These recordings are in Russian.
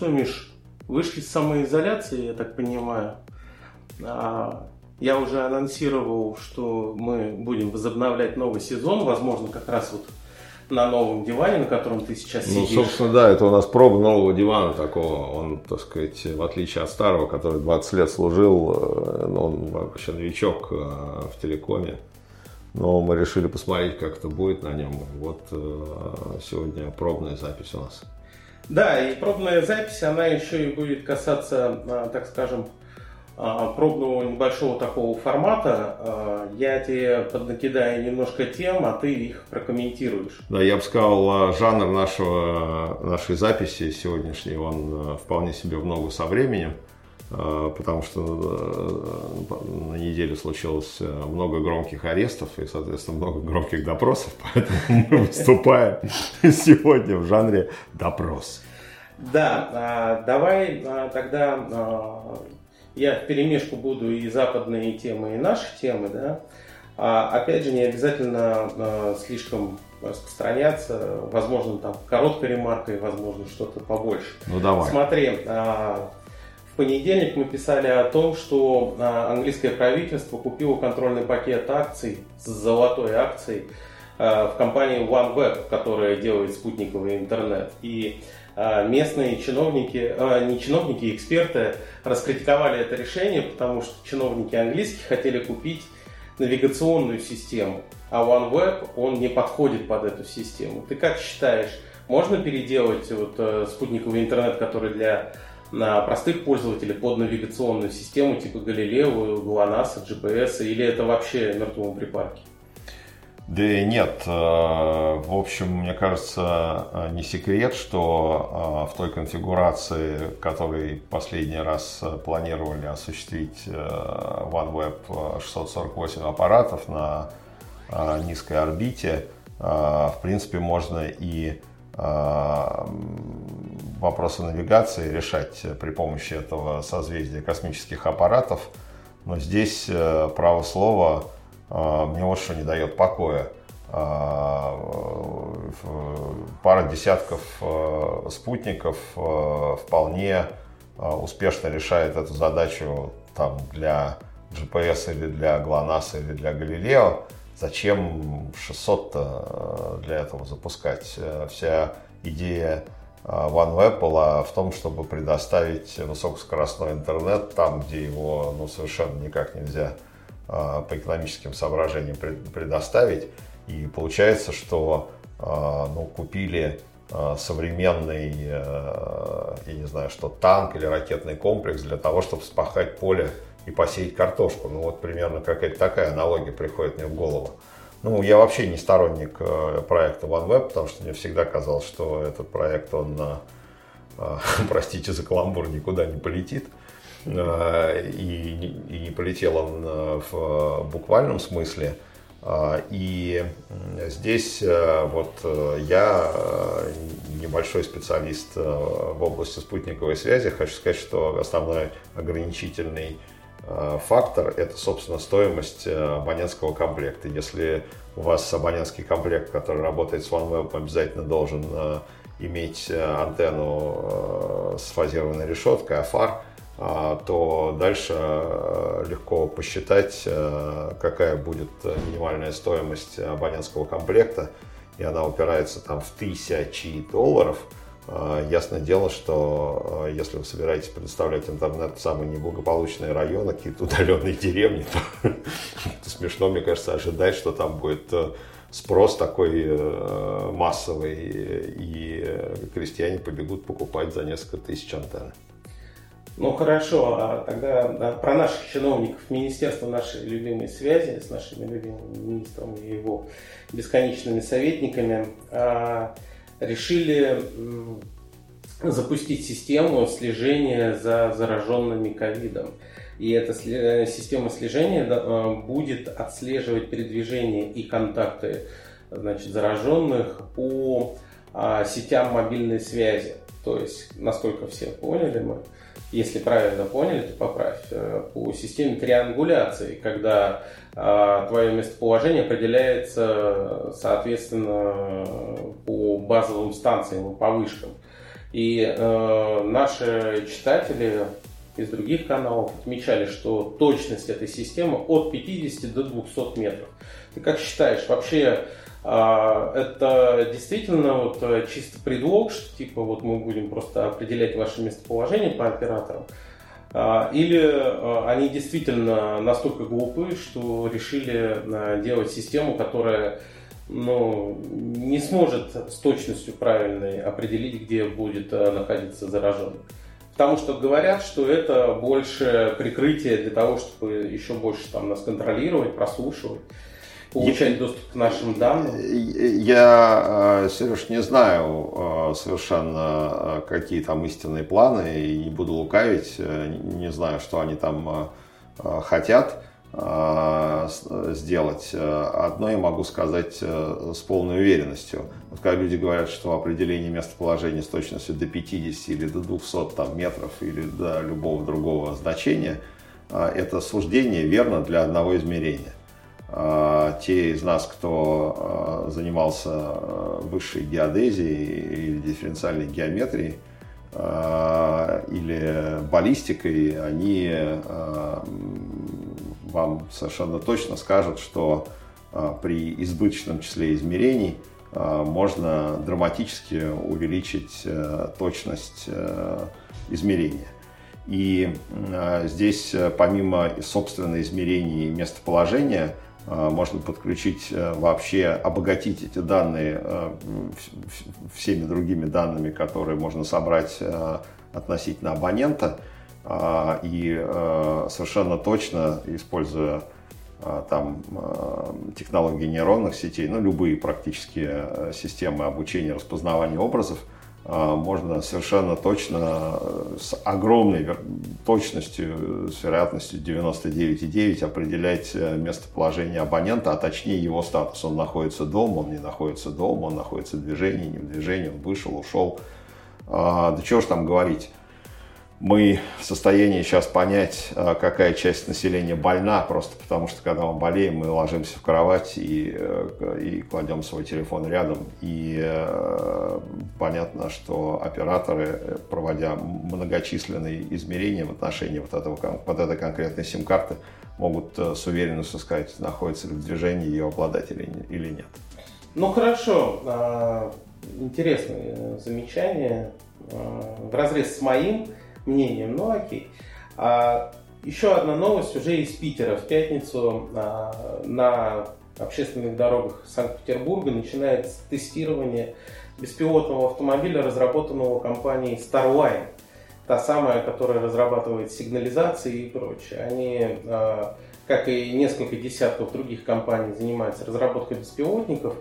что, Миш, вышли из самоизоляции, я так понимаю. А, я уже анонсировал, что мы будем возобновлять новый сезон, возможно, как раз вот на новом диване, на котором ты сейчас ну, сидишь. Ну, собственно, да, это у нас проба нового дивана такого. Он, так сказать, в отличие от старого, который 20 лет служил, э, он вообще новичок э, в телекоме. Но мы решили посмотреть, как это будет на нем. Вот э, сегодня пробная запись у нас. Да, и пробная запись, она еще и будет касаться, так скажем, а, пробного небольшого такого формата. А, я тебе поднакидаю немножко тем, а ты их прокомментируешь. Да, я бы сказал, а, жанр нашего, нашей записи сегодняшней, он вполне себе в ногу со временем, потому что на неделе случилось много громких арестов и, соответственно, много громких допросов, поэтому мы выступаем сегодня в жанре допрос. Да, давай тогда я в перемешку буду и западные темы, и наши темы, да. А, опять же, не обязательно а, слишком распространяться, возможно, там короткой ремаркой, возможно, что-то побольше. Ну давай. Смотри, а, понедельник мы писали о том, что а, английское правительство купило контрольный пакет акций с золотой акцией а, в компании OneWeb, которая делает спутниковый интернет. И а, местные чиновники, не чиновники, эксперты раскритиковали это решение, потому что чиновники английские хотели купить навигационную систему, а OneWeb, он не подходит под эту систему. Ты как считаешь, можно переделать вот э, спутниковый интернет, который для на простых пользователей под навигационную систему типа Галилео, ГЛОНАССа, GPS, или это вообще мертвому припарке? Да и нет. Э, в общем, мне кажется, э, не секрет, что э, в той конфигурации, которой последний раз планировали осуществить OneWeb 648 аппаратов на низкой орбите, в принципе, можно и вопросы навигации решать при помощи этого созвездия космических аппаратов. Но здесь право слова а, мне вот что не дает покоя. Пара десятков спутников вполне успешно решает эту задачу там, для GPS или для GLONASS или для Галилео. Зачем 600 для этого запускать? Вся идея OneWeb была в том, чтобы предоставить высокоскоростной интернет там, где его ну, совершенно никак нельзя а, по экономическим соображениям предоставить. И получается, что а, ну, купили а, современный, я не знаю, что танк или ракетный комплекс для того, чтобы спахать поле и посеять картошку. Ну вот примерно какая-то такая аналогия приходит мне в голову. Ну, я вообще не сторонник проекта OneWeb, потому что мне всегда казалось, что этот проект, он, простите за каламбур, никуда не полетит. Э, и, и не полетел он э, в буквальном смысле. Э, и здесь вот я небольшой специалист в области спутниковой связи. Хочу сказать, что основной ограничительный фактор – это, собственно, стоимость абонентского комплекта. Если у вас абонентский комплект, который работает с OneWeb, обязательно должен иметь антенну с фазированной решеткой, фар – то дальше э, легко посчитать, э, какая будет минимальная стоимость абонентского комплекта, и она упирается там в тысячи долларов. А, ясное дело, что э, если вы собираетесь предоставлять интернет в самые неблагополучные районы, какие-то удаленные деревни, то, смешно, мне кажется, ожидать, что там будет спрос такой массовый, и крестьяне побегут покупать за несколько тысяч антенн. Ну хорошо, а тогда про наших чиновников Министерства нашей любимой связи с нашими любимым министром и его бесконечными советниками а, решили запустить систему слежения за зараженными ковидом. И эта э, система слежения а, будет отслеживать передвижение и контакты значит, зараженных по сетям мобильной связи. То есть, насколько все поняли мы, если правильно поняли, то поправь, э, по системе триангуляции, когда а, твое местоположение определяется, соответственно, по базовым станциям, по вышкам. И э, наши читатели из других каналов отмечали, что точность этой системы от 50 до 200 метров. Ты как считаешь, вообще э, это действительно вот э, чисто предлог, что типа вот мы будем просто определять ваше местоположение по операторам? Э, или э, они действительно настолько глупы, что решили э, делать систему, которая ну, не сможет с точностью правильной определить, где будет находиться зараженный. Потому что говорят, что это больше прикрытие для того, чтобы еще больше там нас контролировать, прослушивать, получать я, доступ к нашим данным. Я, э, Сереж, не знаю э, совершенно, какие там истинные планы, и не буду лукавить, не знаю, что они там хотят. Сделать. Одно я могу сказать э, с полной уверенностью. Вот когда люди говорят, что определение местоположения с точностью до 50 или до 200 там, метров или до любого другого значения, это суждение верно для одного измерения. А, те из нас, кто занимался э, высшей геодезией или дифференциальной геометрией, или баллистикой, они вам совершенно точно скажут, что а, при избыточном числе измерений а, можно драматически увеличить точность измерения. И а, здесь помимо собственно измерений местоположения можно подключить вообще, обогатить эти данные всеми другими данными, которые можно собрать относительно абонента, а, и э, совершенно точно, используя там э, технологии нейронных сетей, ну, любые практически э, системы обучения распознавания образов, можно совершенно точно, с огромной точностью, с вероятностью 99,9 определять местоположение абонента, а точнее его статус. Он находится дома, он не находится дома, он находится в движении, не в движении, он вышел, ушел. Да чего ж там говорить мы в состоянии сейчас понять, а, какая часть населения больна, просто потому что когда мы болеем, мы ложимся в кровать и, э, и кладем свой телефон рядом. И э, понятно, что операторы, проводя многочисленные измерения в отношении вот, этого, вот этой конкретной сим-карты, могут э, с уверенностью сказать, находится ли в движении ее обладатель или нет. Ну хорошо, а, интересное замечание. А, в разрез с моим мнением, ну окей. А, еще одна новость уже из Питера. В пятницу а, на общественных дорогах Санкт-Петербурга начинается тестирование беспилотного автомобиля, разработанного компанией Starline. Та самая, которая разрабатывает сигнализации и прочее. Они, а, как и несколько десятков других компаний, занимаются разработкой беспилотников.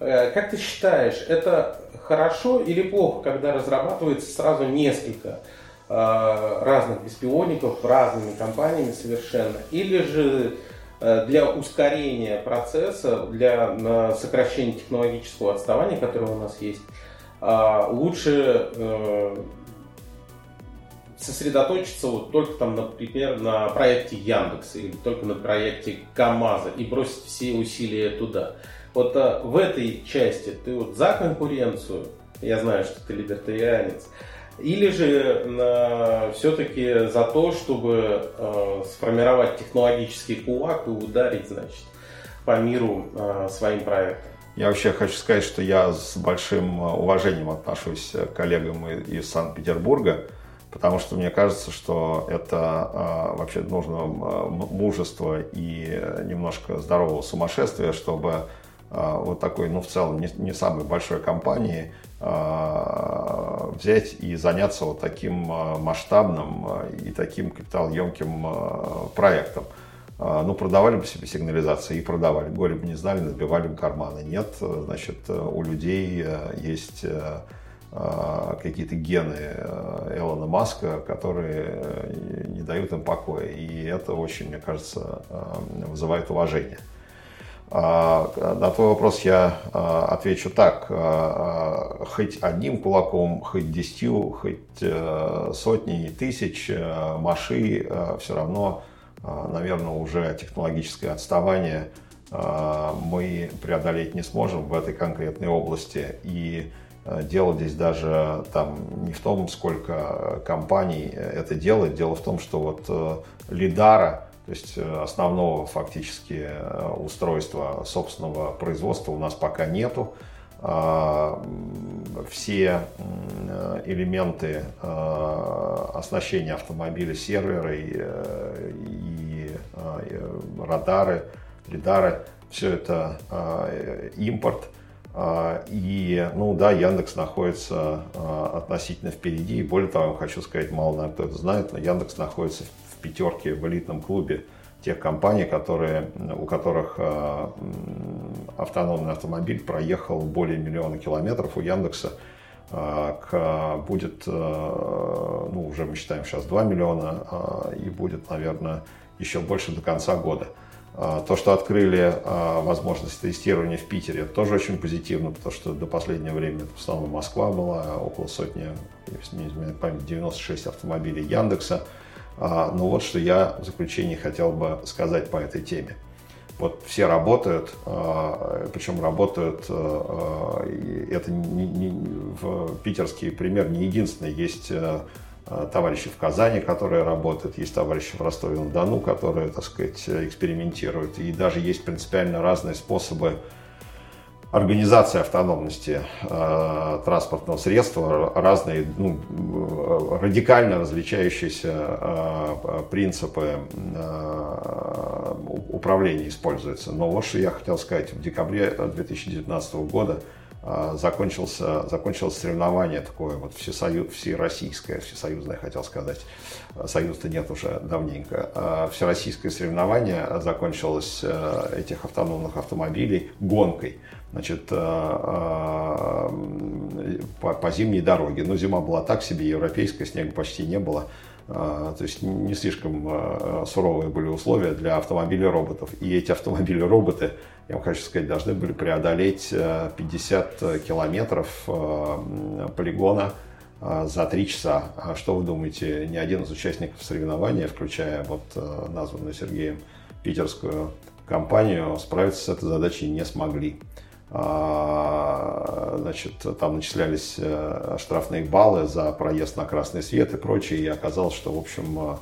Э, как ты считаешь, это хорошо или плохо, когда разрабатывается сразу несколько разных беспилотников разными компаниями совершенно, или же э, для ускорения процесса, для сокращения технологического отставания, которое у нас есть, э, лучше сосредоточиться вот только там, например, на проекте Яндекса или только на проекте КАМАЗа и бросить все усилия туда. Вот в этой части ты вот за конкуренцию, я знаю, что ты либертарианец, или же э, все-таки за то, чтобы э, сформировать технологический кулак и ударить, значит, по миру э, своим проектом? Я вообще хочу сказать, что я с большим э, уважением отношусь к коллегам из Санкт-Петербурга, потому что мне кажется, что это э, вообще нужно э, мужество и немножко здорового сумасшествия, чтобы вот такой, ну, в целом, не, не самой большой компании Э, взять и заняться вот таким э, масштабным э, и таким капиталоемким проектом. Ну, продавали бы себе сигнализации и продавали. Горе бы не знали, набивали бы карманы. Нет, значит, у людей есть какие-то гены Элона Маска, которые не дают им покоя. И это очень, мне кажется, вызывает уважение. А, на твой вопрос я а, отвечу так. А, хоть одним кулаком, хоть десятью, хоть э, сотней тысяч э, маши все равно, наверное, уже технологическое отставание мы преодолеть не сможем в этой конкретной области. И Дело здесь даже там не в том, сколько компаний это делает. Дело в том, что вот лидара, то есть основного фактически устройства собственного производства у нас пока нету. А, все элементы а, оснащения автомобиля, серверы и а, радары, лидары, все это импорт. И, ну да, Яндекс находится относительно впереди. И более того, я хочу сказать, мало наверное, кто это знает, но Яндекс находится пятерке в элитном клубе тех компаний, которые, у которых э, автономный автомобиль проехал более миллиона километров. У Яндекса э, к, будет, э, ну уже мы считаем сейчас 2 миллиона, э, и будет, наверное, еще больше до конца года. Э, то, что открыли э, возможность тестирования в Питере, это тоже очень позитивно, потому что до последнего времени в основном Москва была, около сотни, если не изменяет память, 96 автомобилей Яндекса. А, ну вот что я в заключение хотел бы сказать по этой теме. Вот все работают, а, причем работают, а, это не, не, в питерский пример не единственный, есть товарищи в Казани, которые работают, есть товарищи в Ростове-на-Дону, которые, так сказать, экспериментируют, и даже есть принципиально разные способы организация автономности э, транспортного средства, разные ну, радикально различающиеся э, принципы э, управления используются. Но вот что я хотел сказать, в декабре 2019 года э, закончился, закончилось соревнование такое вот всесою, всероссийское, всесоюзное, хотел сказать, союз-то нет уже давненько, э, всероссийское соревнование закончилось э, этих автономных автомобилей гонкой значит, э, э, по, по зимней дороге. Но зима была так себе, европейская, снега почти не было. Э, то есть не слишком суровые были условия для автомобилей роботов. И эти автомобили роботы, я вам хочу сказать, должны были преодолеть 50 километров полигона за три часа. А что вы думаете, ни один из участников соревнования, включая вот названную Сергеем питерскую компанию, справиться с этой задачей не смогли. А, значит, там начислялись э, штрафные баллы за проезд на красный свет и прочее, и оказалось, что, в общем, э,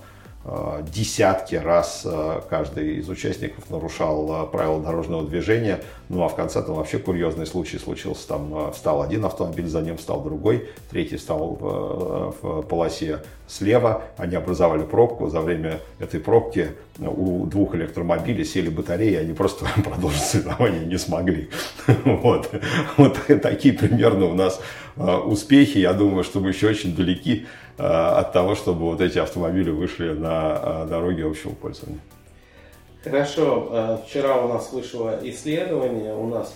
десятки раз э, каждый из участников нарушал э, правила дорожного движения. Ну а в конце там вообще курьезный случай случился. Там встал один автомобиль, за ним встал другой, третий встал в, в полосе слева. Они образовали пробку. За время этой пробки у двух электромобилей сели батареи, они просто продолжить соревнования не смогли. Вот. вот такие примерно у нас успехи. Я думаю, что мы еще очень далеки Э, от того, чтобы вот эти автомобили вышли на э, дороги общего пользования. Хорошо. Э, вчера у нас вышло исследование, у нас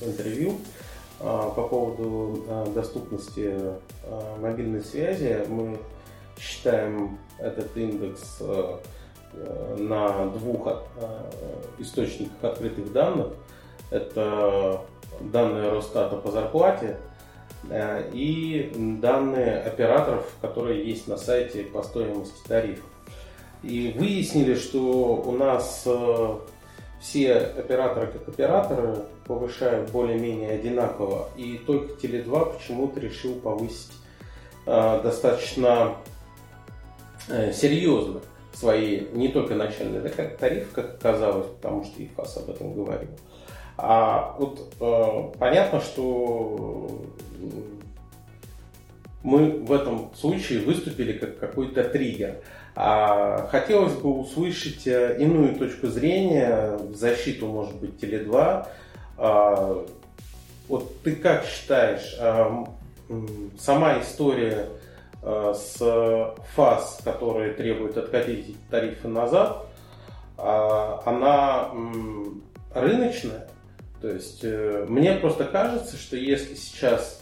интервью по поводу доступности мобильной связи. Мы считаем этот индекс на двух источниках открытых данных. Это данные Росстата по зарплате Э, и данные операторов, которые есть на сайте по стоимости тарифов. И выяснили, что у нас э, все операторы как операторы повышают более-менее одинаково, и только Теле2 почему-то решил повысить э, достаточно серьезно свои не только начальные тарифы, как оказалось, потому что ИФАС об этом говорил, а вот э, понятно, что мы в этом случае выступили как какой-то триггер. А хотелось бы услышать э, иную точку зрения в защиту, может быть, Теле2. А, вот ты как считаешь, а, сама история а, с ФАС, которая требует откатить тарифы назад, а, она рыночная? То есть э, мне просто кажется, что если сейчас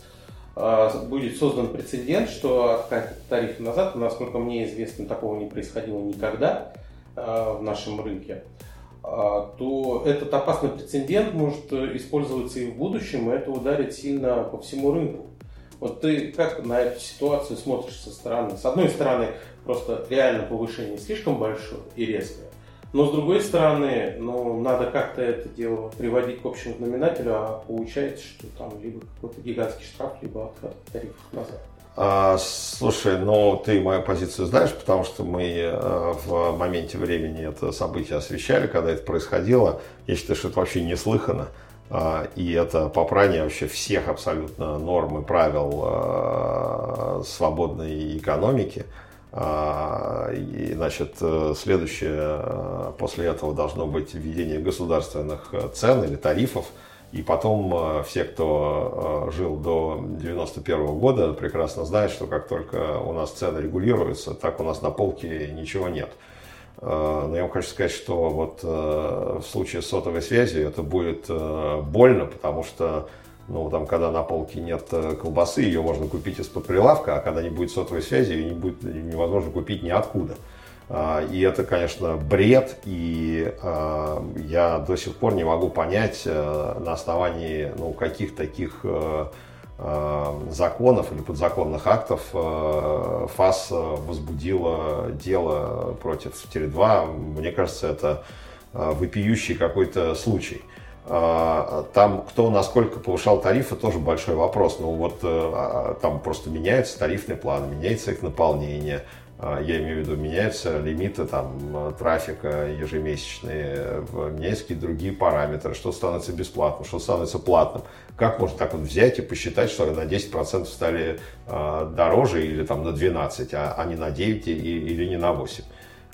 э, будет создан прецедент, что откатят тарифы назад, насколько мне известно, такого не происходило никогда э, в нашем рынке, то этот опасный прецедент может использоваться и в будущем, и это ударит сильно по всему рынку. Вот ты как на эту ситуацию смотришь со стороны? С одной стороны, просто реально повышение слишком большое и резкое, Но с другой стороны, ну, надо как-то это дело приводить к общему знаменателю, а получается, что там либо какой-то гигантский штраф, либо откат тарифов назад. А, слушай, ну ты мою позицию знаешь, потому что мы э, в моменте времени это событие освещали, когда это происходило. Я считаю, что это вообще неслыханно. А, и это попрание вообще всех абсолютно норм и правил э, свободной экономики. А, и, значит, э, следующее после этого должно быть введение государственных цен или тарифов – и потом э, все, кто э, жил до 91 года, прекрасно знают, что как только у нас цены регулируются, так у нас на полке ничего нет. Э, но я вам хочу сказать, что вот в случае сотовой связи это будет больно, потому что ну, там, когда на полке нет колбасы, ее можно купить из-под прилавка, а когда не будет сотовой связи, ее не будет невозможно купить ниоткуда. А, и это, конечно, бред, и а, я до сих пор не могу понять, э, на основании ну, каких таких э, э, законов или подзаконных актов ФАС возбудила дело против Теле2. Мне кажется, это вопиющий какой-то случай. А, там кто насколько повышал тарифы, тоже большой вопрос. Ну вот там просто меняется тарифный план, меняется их наполнение, а, я имею в виду, меняются лимиты там, трафика ежемесячные, меняются какие-то другие параметры, что становится бесплатным, что становится платным. Как можно так вот взять и посчитать, что на 10% стали э, дороже или там на 12, а, а не на 9 и, или не на 8?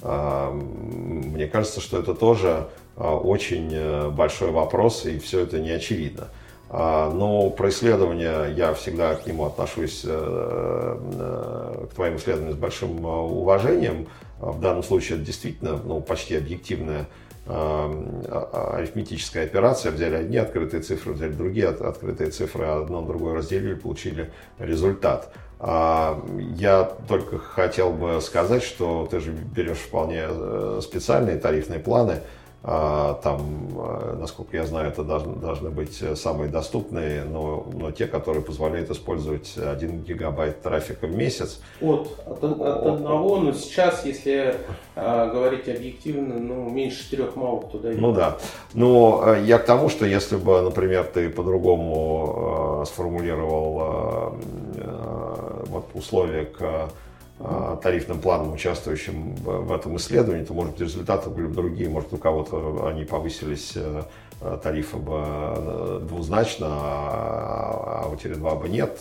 А, мне кажется, что это тоже э, очень э, большой вопрос, и все это не очевидно. А, но про исследования я всегда к нему отношусь, э, э, к твоим исследованиям с большим э, уважением. В данном случае это действительно ну, почти объективная а, арифметическая операция. Взяли одни открытые цифры, взяли другие открытые цифры, одно другое разделили, получили результат. А, я только хотел бы сказать, что ты же берешь вполне специальные тарифные планы – а, там, а, насколько я знаю, это должны, должны быть самые доступные, но, но те, которые позволяют использовать 1 гигабайт трафика в месяц. От, от, от одного, но сейчас, если э, говорить объективно, ну, меньше 4 мало кто дает. Ну да. Но я к тому, что если бы, например, ты по-другому э, сформулировал э, вот условия к Э, тарифным планом, участвующим в этом исследовании, то, может быть, результаты были бы другие. Может, у кого-то они повысились э, тарифы бы э, двузначно, а, а у Теле2 бы нет.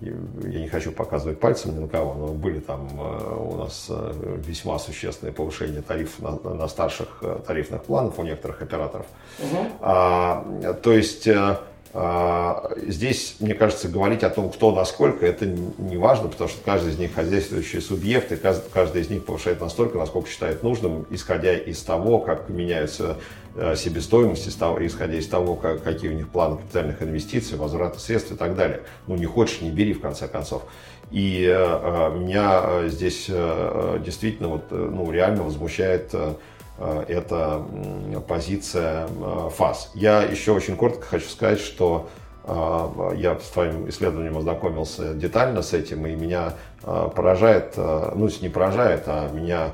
Я не хочу показывать пальцем ни на кого, но были там у нас весьма существенные повышения тарифов на, на старших тарифных планах у некоторых операторов. Угу. А, то есть а, здесь, мне кажется, говорить о том, кто насколько, это не важно, потому что каждый из них хозяйствующий субъект, и каждый из них повышает настолько, насколько считает нужным, исходя из того, как меняются э, себестоимость, исходя из того, как, какие у них планы капитальных инвестиций, возврата средств и так далее. Ну, не хочешь, не бери, в конце концов. И э, э меня здесь действительно вот, ну, реально возмущает это позиция э, ФАС. Я еще очень коротко хочу сказать, что э, я с твоим исследованием ознакомился детально с этим, и меня поражает, ну, не поражает, а меня Э,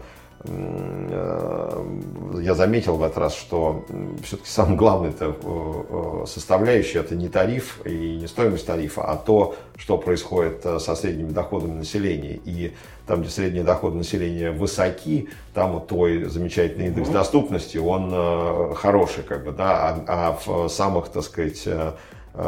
я заметил в этот раз, что все-таки самое главное это э, составляющая это не тариф и не стоимость тарифа, а то, что происходит э, со средними доходами населения. И там, где средние доходы населения высоки, там вот твой замечательный индекс доступности, он хороший, как бы, да, а, а в самых, так сказать,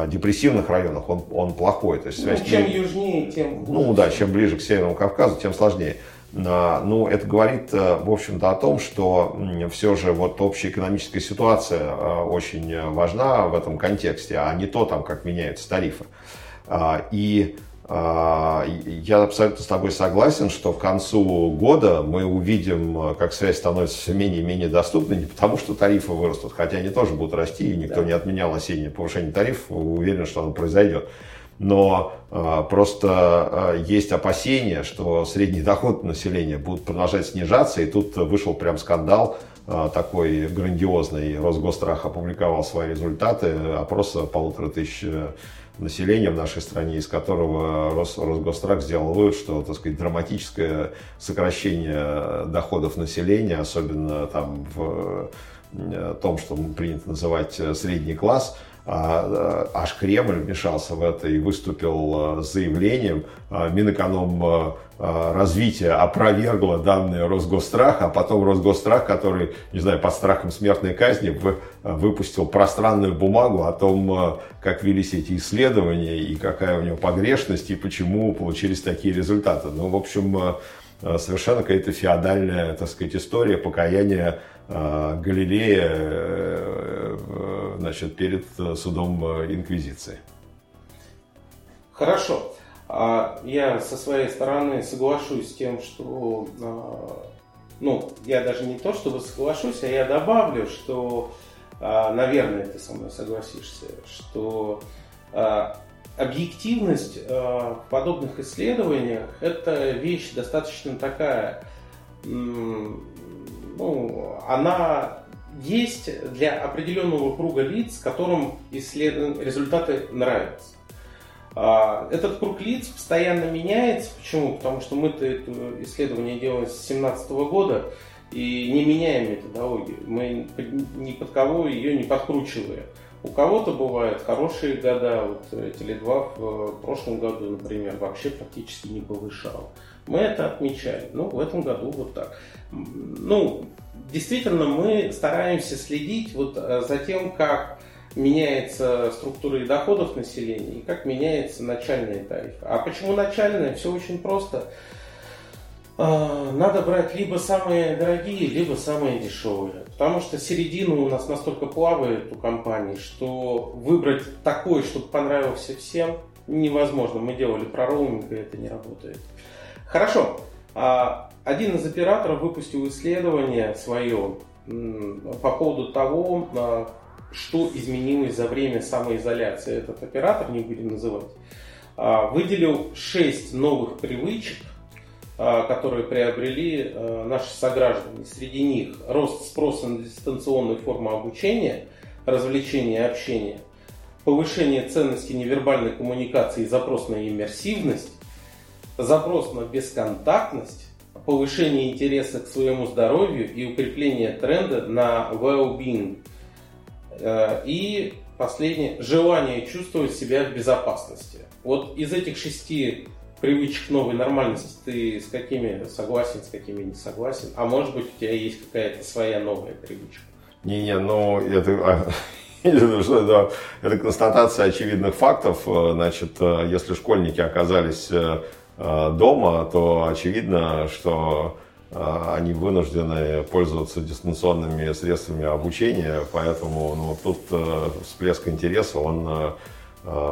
депрессивных районах он, он плохой. То есть, ну, чем южнее, тем. Ну да, чем ближе к Северному Кавказу, тем сложнее. Ну, это говорит, э, в общем-то, о том, что все же вот общая экономическая ситуация э, очень важна в этом контексте, а не то, там, как меняются тарифы. А, и а, я абсолютно с тобой согласен, что к концу года мы увидим, как связь становится все менее и менее доступной, не потому что тарифы вырастут, хотя они тоже будут расти, и никто да. не отменял осеннее повышение тарифов, уверен, что оно произойдет но э, просто э, есть опасения, что средний доход населения будет продолжать снижаться, и тут вышел прям скандал такой грандиозный. Росгострах опубликовал свои результаты опроса полутора тысяч населения в нашей стране, из которого Рос, Росгострах сделал вывод, что так сказать, драматическое сокращение доходов населения, особенно там в том, что принято называть средний класс, а, а, аж Кремль вмешался в это и выступил э, с заявлением. А, Минэконом э, э, развития опровергло данные Росгострах, а потом Росгострах, который, не знаю, под страхом смертной казни, выпустил пространную бумагу о том, как велись эти исследования и какая у него погрешность и почему получились такие результаты. Ну, в общем, совершенно какая-то феодальная, так сказать, история покаяния Галилея значит, перед э, судом э, Инквизиции. Хорошо. А я со своей стороны соглашусь с тем, что, ну, я даже не то чтобы соглашусь, а я добавлю, что, наверное, ты со мной согласишься, что объективность в подобных исследованиях – это вещь достаточно такая, ну, она есть для определенного круга лиц, которым исслед... результаты нравятся. А, этот круг лиц постоянно меняется. Почему? Потому что мы-то это исследование делаем с 2017 года и не меняем методологию. Мы ни под кого ее не подкручиваем. У кого-то бывают хорошие года, вот Теле2 в прошлом году, например, вообще практически не повышал. Мы это отмечали. Ну, в этом году вот так. Ну, действительно мы стараемся следить вот э, за тем, как меняется структура и доходов населения и как меняется начальный тариф. А почему начальная? Все очень просто. Э, надо брать либо самые дорогие, либо самые дешевые. Потому что середина у нас настолько плавает у компании, что выбрать такой, чтобы понравился всем, невозможно. Мы делали про роуминг, и это не работает. Хорошо. А, один из операторов выпустил исследование свое по поводу того, а, что изменилось за время самоизоляции. Этот оператор, не будем называть, а, выделил 6 новых привычек, которые приобрели наши сограждане. Среди них рост спроса на дистанционные формы обучения, развлечения и общения, повышение ценности невербальной коммуникации и запрос на иммерсивность, запрос на бесконтактность, повышение интереса к своему здоровью и укрепление тренда на well-being. Э, и последнее, желание чувствовать себя в безопасности. Вот из этих шести привычек новой нормальности ты с какими согласен, с какими не согласен? А может быть у тебя есть какая-то своя новая привычка? Не-не, ну это, это, это констатация очевидных фактов. Э, значит, э, если школьники оказались дома, то очевидно, что э, они вынуждены пользоваться дистанционными средствами обучения, поэтому ну, тут э, всплеск интереса, он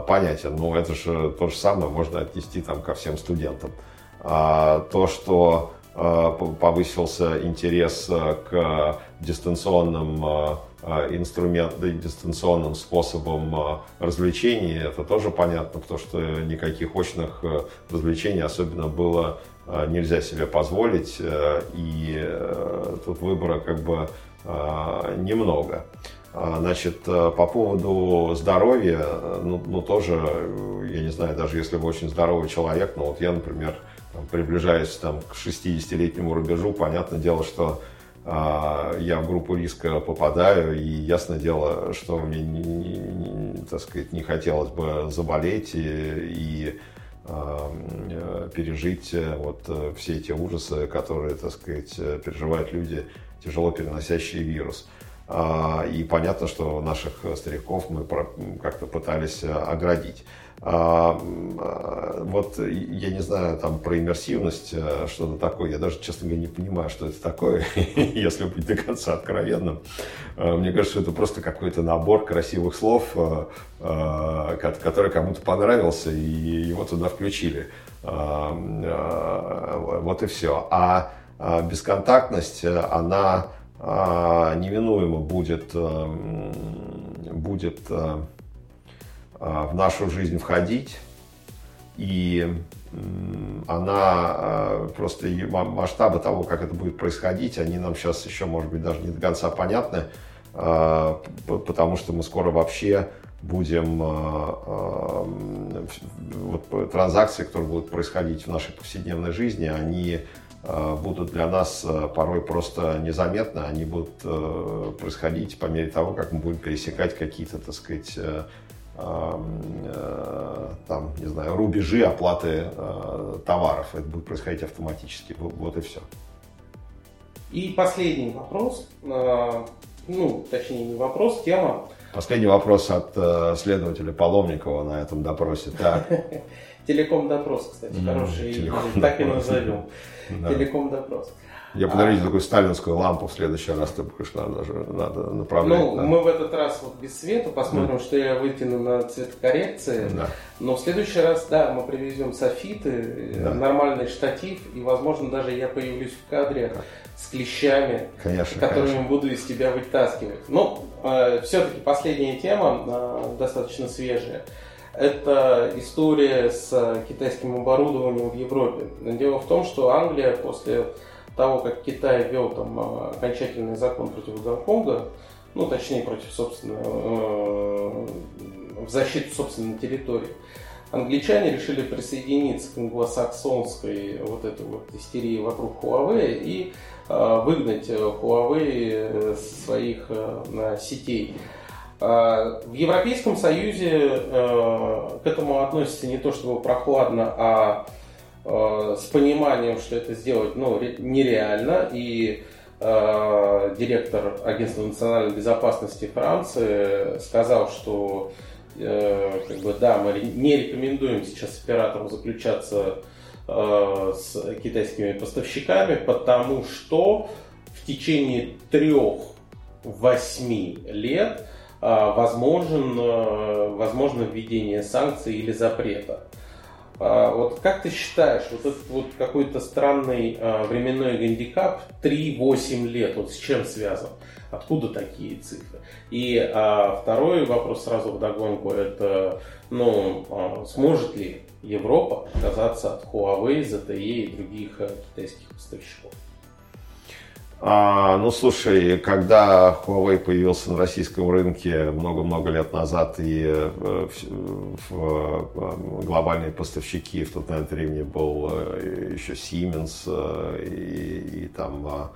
понятен. Но это же то же самое можно отнести там, ко всем студентам. А то, что повысился интерес к дистанционным а, инструменты дистанционным способом а, развлечений, это тоже понятно, потому что никаких очных э, развлечений особенно было а, нельзя себе позволить, э, и э, тут выбора как бы немного. Значит, по поводу здоровья, ну, ну тоже, я не знаю, даже если вы очень здоровый человек, ну вот я, например, приближаюсь там, к 60-летнему рубежу, понятное дело, что я в группу риска попадаю, и ясное дело, что мне, не, не, так сказать, не хотелось бы заболеть и, и э, пережить э, вот э, все эти ужасы, которые, так сказать, переживают люди, тяжело переносящие вирус. А, и понятно, что наших стариков мы как-то пытались оградить. А, а, вот я не знаю там про иммерсивность, э, что-то такое. Я даже, честно говоря, не понимаю, что это такое, если быть до конца откровенным. А, мне кажется, что это просто какой-то набор красивых слов, э, э, который кому-то понравился, и его туда включили. Вот и все. А бесконтактность, она неминуемо будет, будет в нашу жизнь входить. И она просто масштабы того, как это будет происходить, они нам сейчас еще, может быть, даже не до конца понятны, потому что мы скоро вообще будем вот, транзакции, которые будут происходить в нашей повседневной жизни, они Э, будут для нас э, порой просто незаметны, они будут э, происходить по мере того, как мы будем пересекать какие-то, так сказать, там, не знаю, рубежи оплаты товаров. Это будет происходить автоматически. Вот и все. И последний вопрос, ну, точнее не вопрос, тема. Последний вопрос от следователя Паломникова на этом допросе. Телеком допрос, кстати, хороший, так и назовем да. телеком-допрос. Я подарю тебе а, такую сталинскую лампу в следующий раз, ты будешь надо, же, надо направлять. Ну, да. мы в этот раз вот без света посмотрим, mm. что я вытяну на цветокоррекции. Да. Но в следующий раз, да, мы привезем софиты, да. нормальный штатив, и, возможно, даже я появлюсь в кадре с клещами, конечно, которыми конечно. буду из тебя вытаскивать. Но э, все-таки последняя тема, э, достаточно свежая. Это история с китайским оборудованием в Европе. Дело в том, что Англия после того, как Китай ввел там э, окончательный закон против Гонконга, ну, точнее, против собственного, э, в защиту собственной территории, англичане решили присоединиться к англосаксонской вот этой вот истерии вокруг Huawei и э, выгнать Huawei с своих сетей. А, в Европейском Союзе э, к этому относятся не то чтобы прохладно, а э, с пониманием, что это сделать ну, нереально. И э, директор Агентства национальной безопасности Франции сказал, что как бы, да, мы не рекомендуем сейчас операторам заключаться с китайскими поставщиками, потому что в течение трех-восьми лет возможен, э, возможно введение санкций или запрета. А, вот как ты считаешь, вот этот вот какой-то странный а, временной гандикап 3-8 лет, вот с чем связан? Откуда такие цифры? И а, второй вопрос сразу вдогонку, это ну, а, сможет ли Европа отказаться от Huawei, ZTE и других китайских поставщиков? А, ну, слушай, когда Huawei появился на российском рынке много-много лет назад, и э, в, в, в глобальные поставщики в тот момент времени был э, еще Siemens, э, и, и там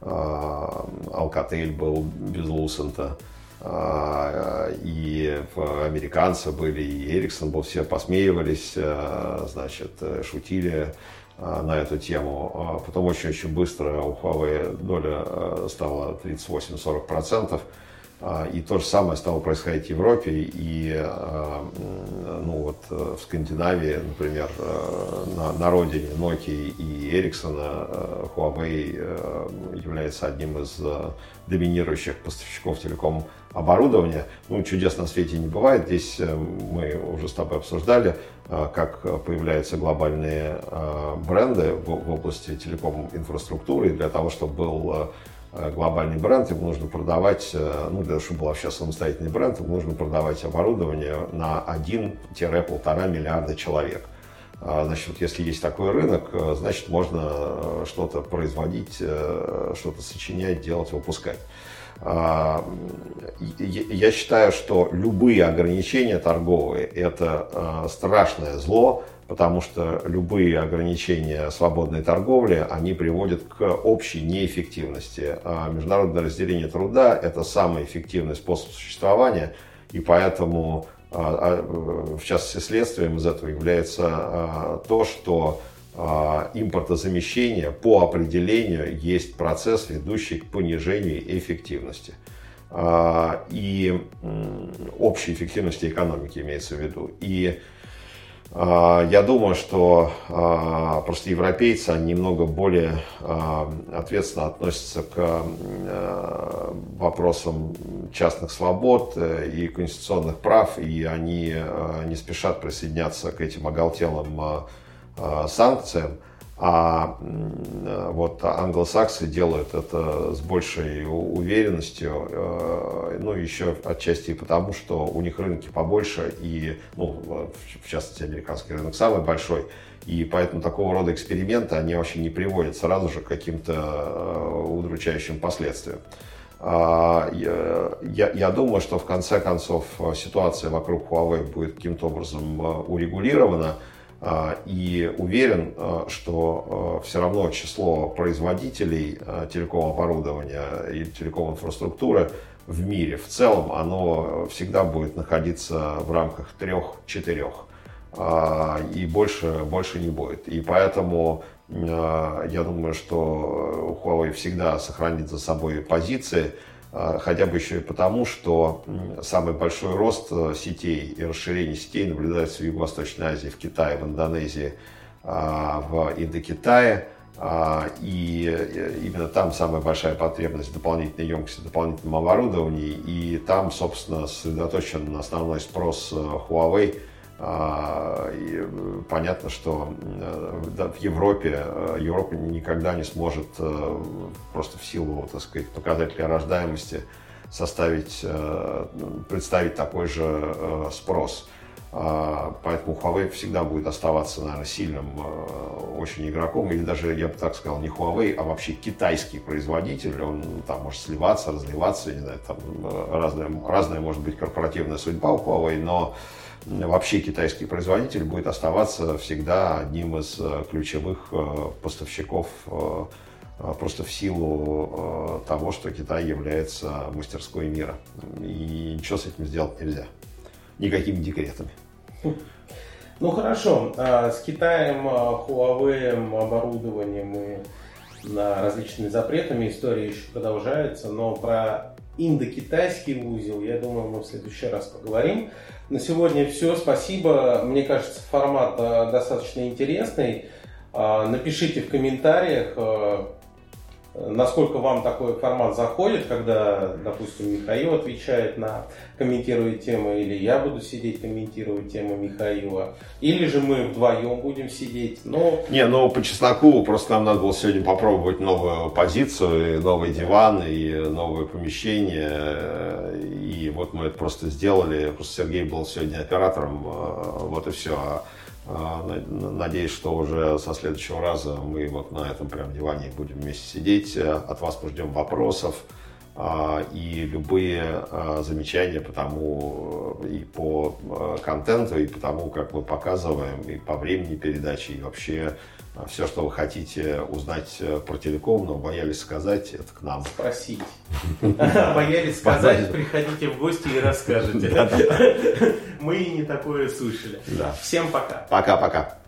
а, Alcatel был без Lucent, а, и американцы были, и Ericsson был, все посмеивались, значит, шутили на эту тему. А потом очень-очень быстро у Huawei доля а, стала 38-40%. И то же самое стало происходить в Европе. И ну вот, э, в Скандинавии, например, э, на, на родине Nokia и Ericsson Huawei э, является одним из доминирующих поставщиков телеком оборудования. Ну, чудес на свете не бывает. Здесь мы уже с тобой обсуждали как появляются глобальные бренды в области телеком-инфраструктуры. Для того, чтобы был глобальный бренд, ему нужно продавать, ну, для того, чтобы был вообще самостоятельный бренд, ему нужно продавать оборудование на 1-1,5 миллиарда человек. Значит, вот если есть такой рынок, значит, можно что-то производить, что-то сочинять, делать, выпускать. А, я считаю, что любые ограничения торговые – это а, страшное зло, потому что любые ограничения свободной торговли, они приводят к общей неэффективности. А международное разделение труда – это самый эффективный способ существования, и поэтому, в частности, следствием из этого является то, что а, импортозамещения по определению есть процесс, ведущий к понижению эффективности. А, и общей эффективности экономики имеется в виду. И а, я думаю, что просто европейцы немного более ответственно относятся к вопросам частных свобод э, и конституционных прав, и они не спешат присоединяться к этим оголтелым санкциям. А вот англосаксы делают это с большей уверенностью, э, ну, еще отчасти потому, что у них рынки побольше, и, ну, в частности, американский рынок самый большой, и поэтому такого рода эксперименты, они вообще не приводят сразу же к каким-то э, удручающим последствиям. А, я, я думаю, что в конце концов ситуация вокруг Huawei будет каким-то образом э, урегулирована. А, и уверен, э, что все равно число производителей телеком-оборудования и телеком-инфраструктуры в мире в целом, оно всегда будет находиться в рамках трех-четырех. А, и больше, больше не будет. И поэтому а, я думаю, что Huawei всегда сохранит за собой позиции, а, хотя бы еще и потому, что самый большой рост э, сетей и расширение сетей наблюдается в Юго-Восточной Азии, в Китае, в Индонезии, в Индокитае. И э, именно там самая большая потребность дополнительной емкости, дополнительном оборудовании. И там, собственно, сосредоточен основной спрос э, Huawei – а, и э, понятно, что э, в Европе э, Европа никогда не сможет просто в силу, так сказать, показателей рождаемости составить, представить такой же спрос. А, поэтому Huawei всегда будет оставаться, наверное, сильным очень игроком, или даже, я бы так сказал, не Huawei, а вообще китайский производитель. Он там может сливаться, разливаться, не знаю, там разная, разная может быть корпоративная судьба у Huawei, но вообще китайский производитель будет оставаться всегда одним из э, ключевых э, поставщиков э, просто в силу того, что Китай является мастерской мира. И ничего с этим сделать нельзя. Никакими декретами. Ну хорошо, а с Китаем, Huawei, оборудованием и различными запретами история еще продолжается, но про индокитайский узел, я думаю, мы в следующий раз поговорим. На сегодня все. Спасибо. Мне кажется, формат э, достаточно интересный. А, напишите в комментариях, э, насколько вам такой формат заходит, когда, допустим, Михаил отвечает на комментирует темы, или я буду сидеть комментировать тему Михаила, или же мы вдвоем будем сидеть. Но... Не, ну по чесноку просто нам надо было сегодня попробовать новую позицию, и новый диван, и новое помещение, и вот мы это просто сделали. Просто Сергей был сегодня оператором, э, вот и все. А, надеюсь, что уже со следующего раза мы вот на этом прям диване будем вместе сидеть. От вас мы ждем вопросов а, и любые а, замечания по тому и по контенту, и по тому, как мы показываем, и по времени передачи, и вообще все, что вы хотите узнать э, про телеком, но боялись сказать, это к нам. Спросить. Боялись сказать, приходите в гости и расскажете. Мы не такое слышали. Всем пока. Пока-пока.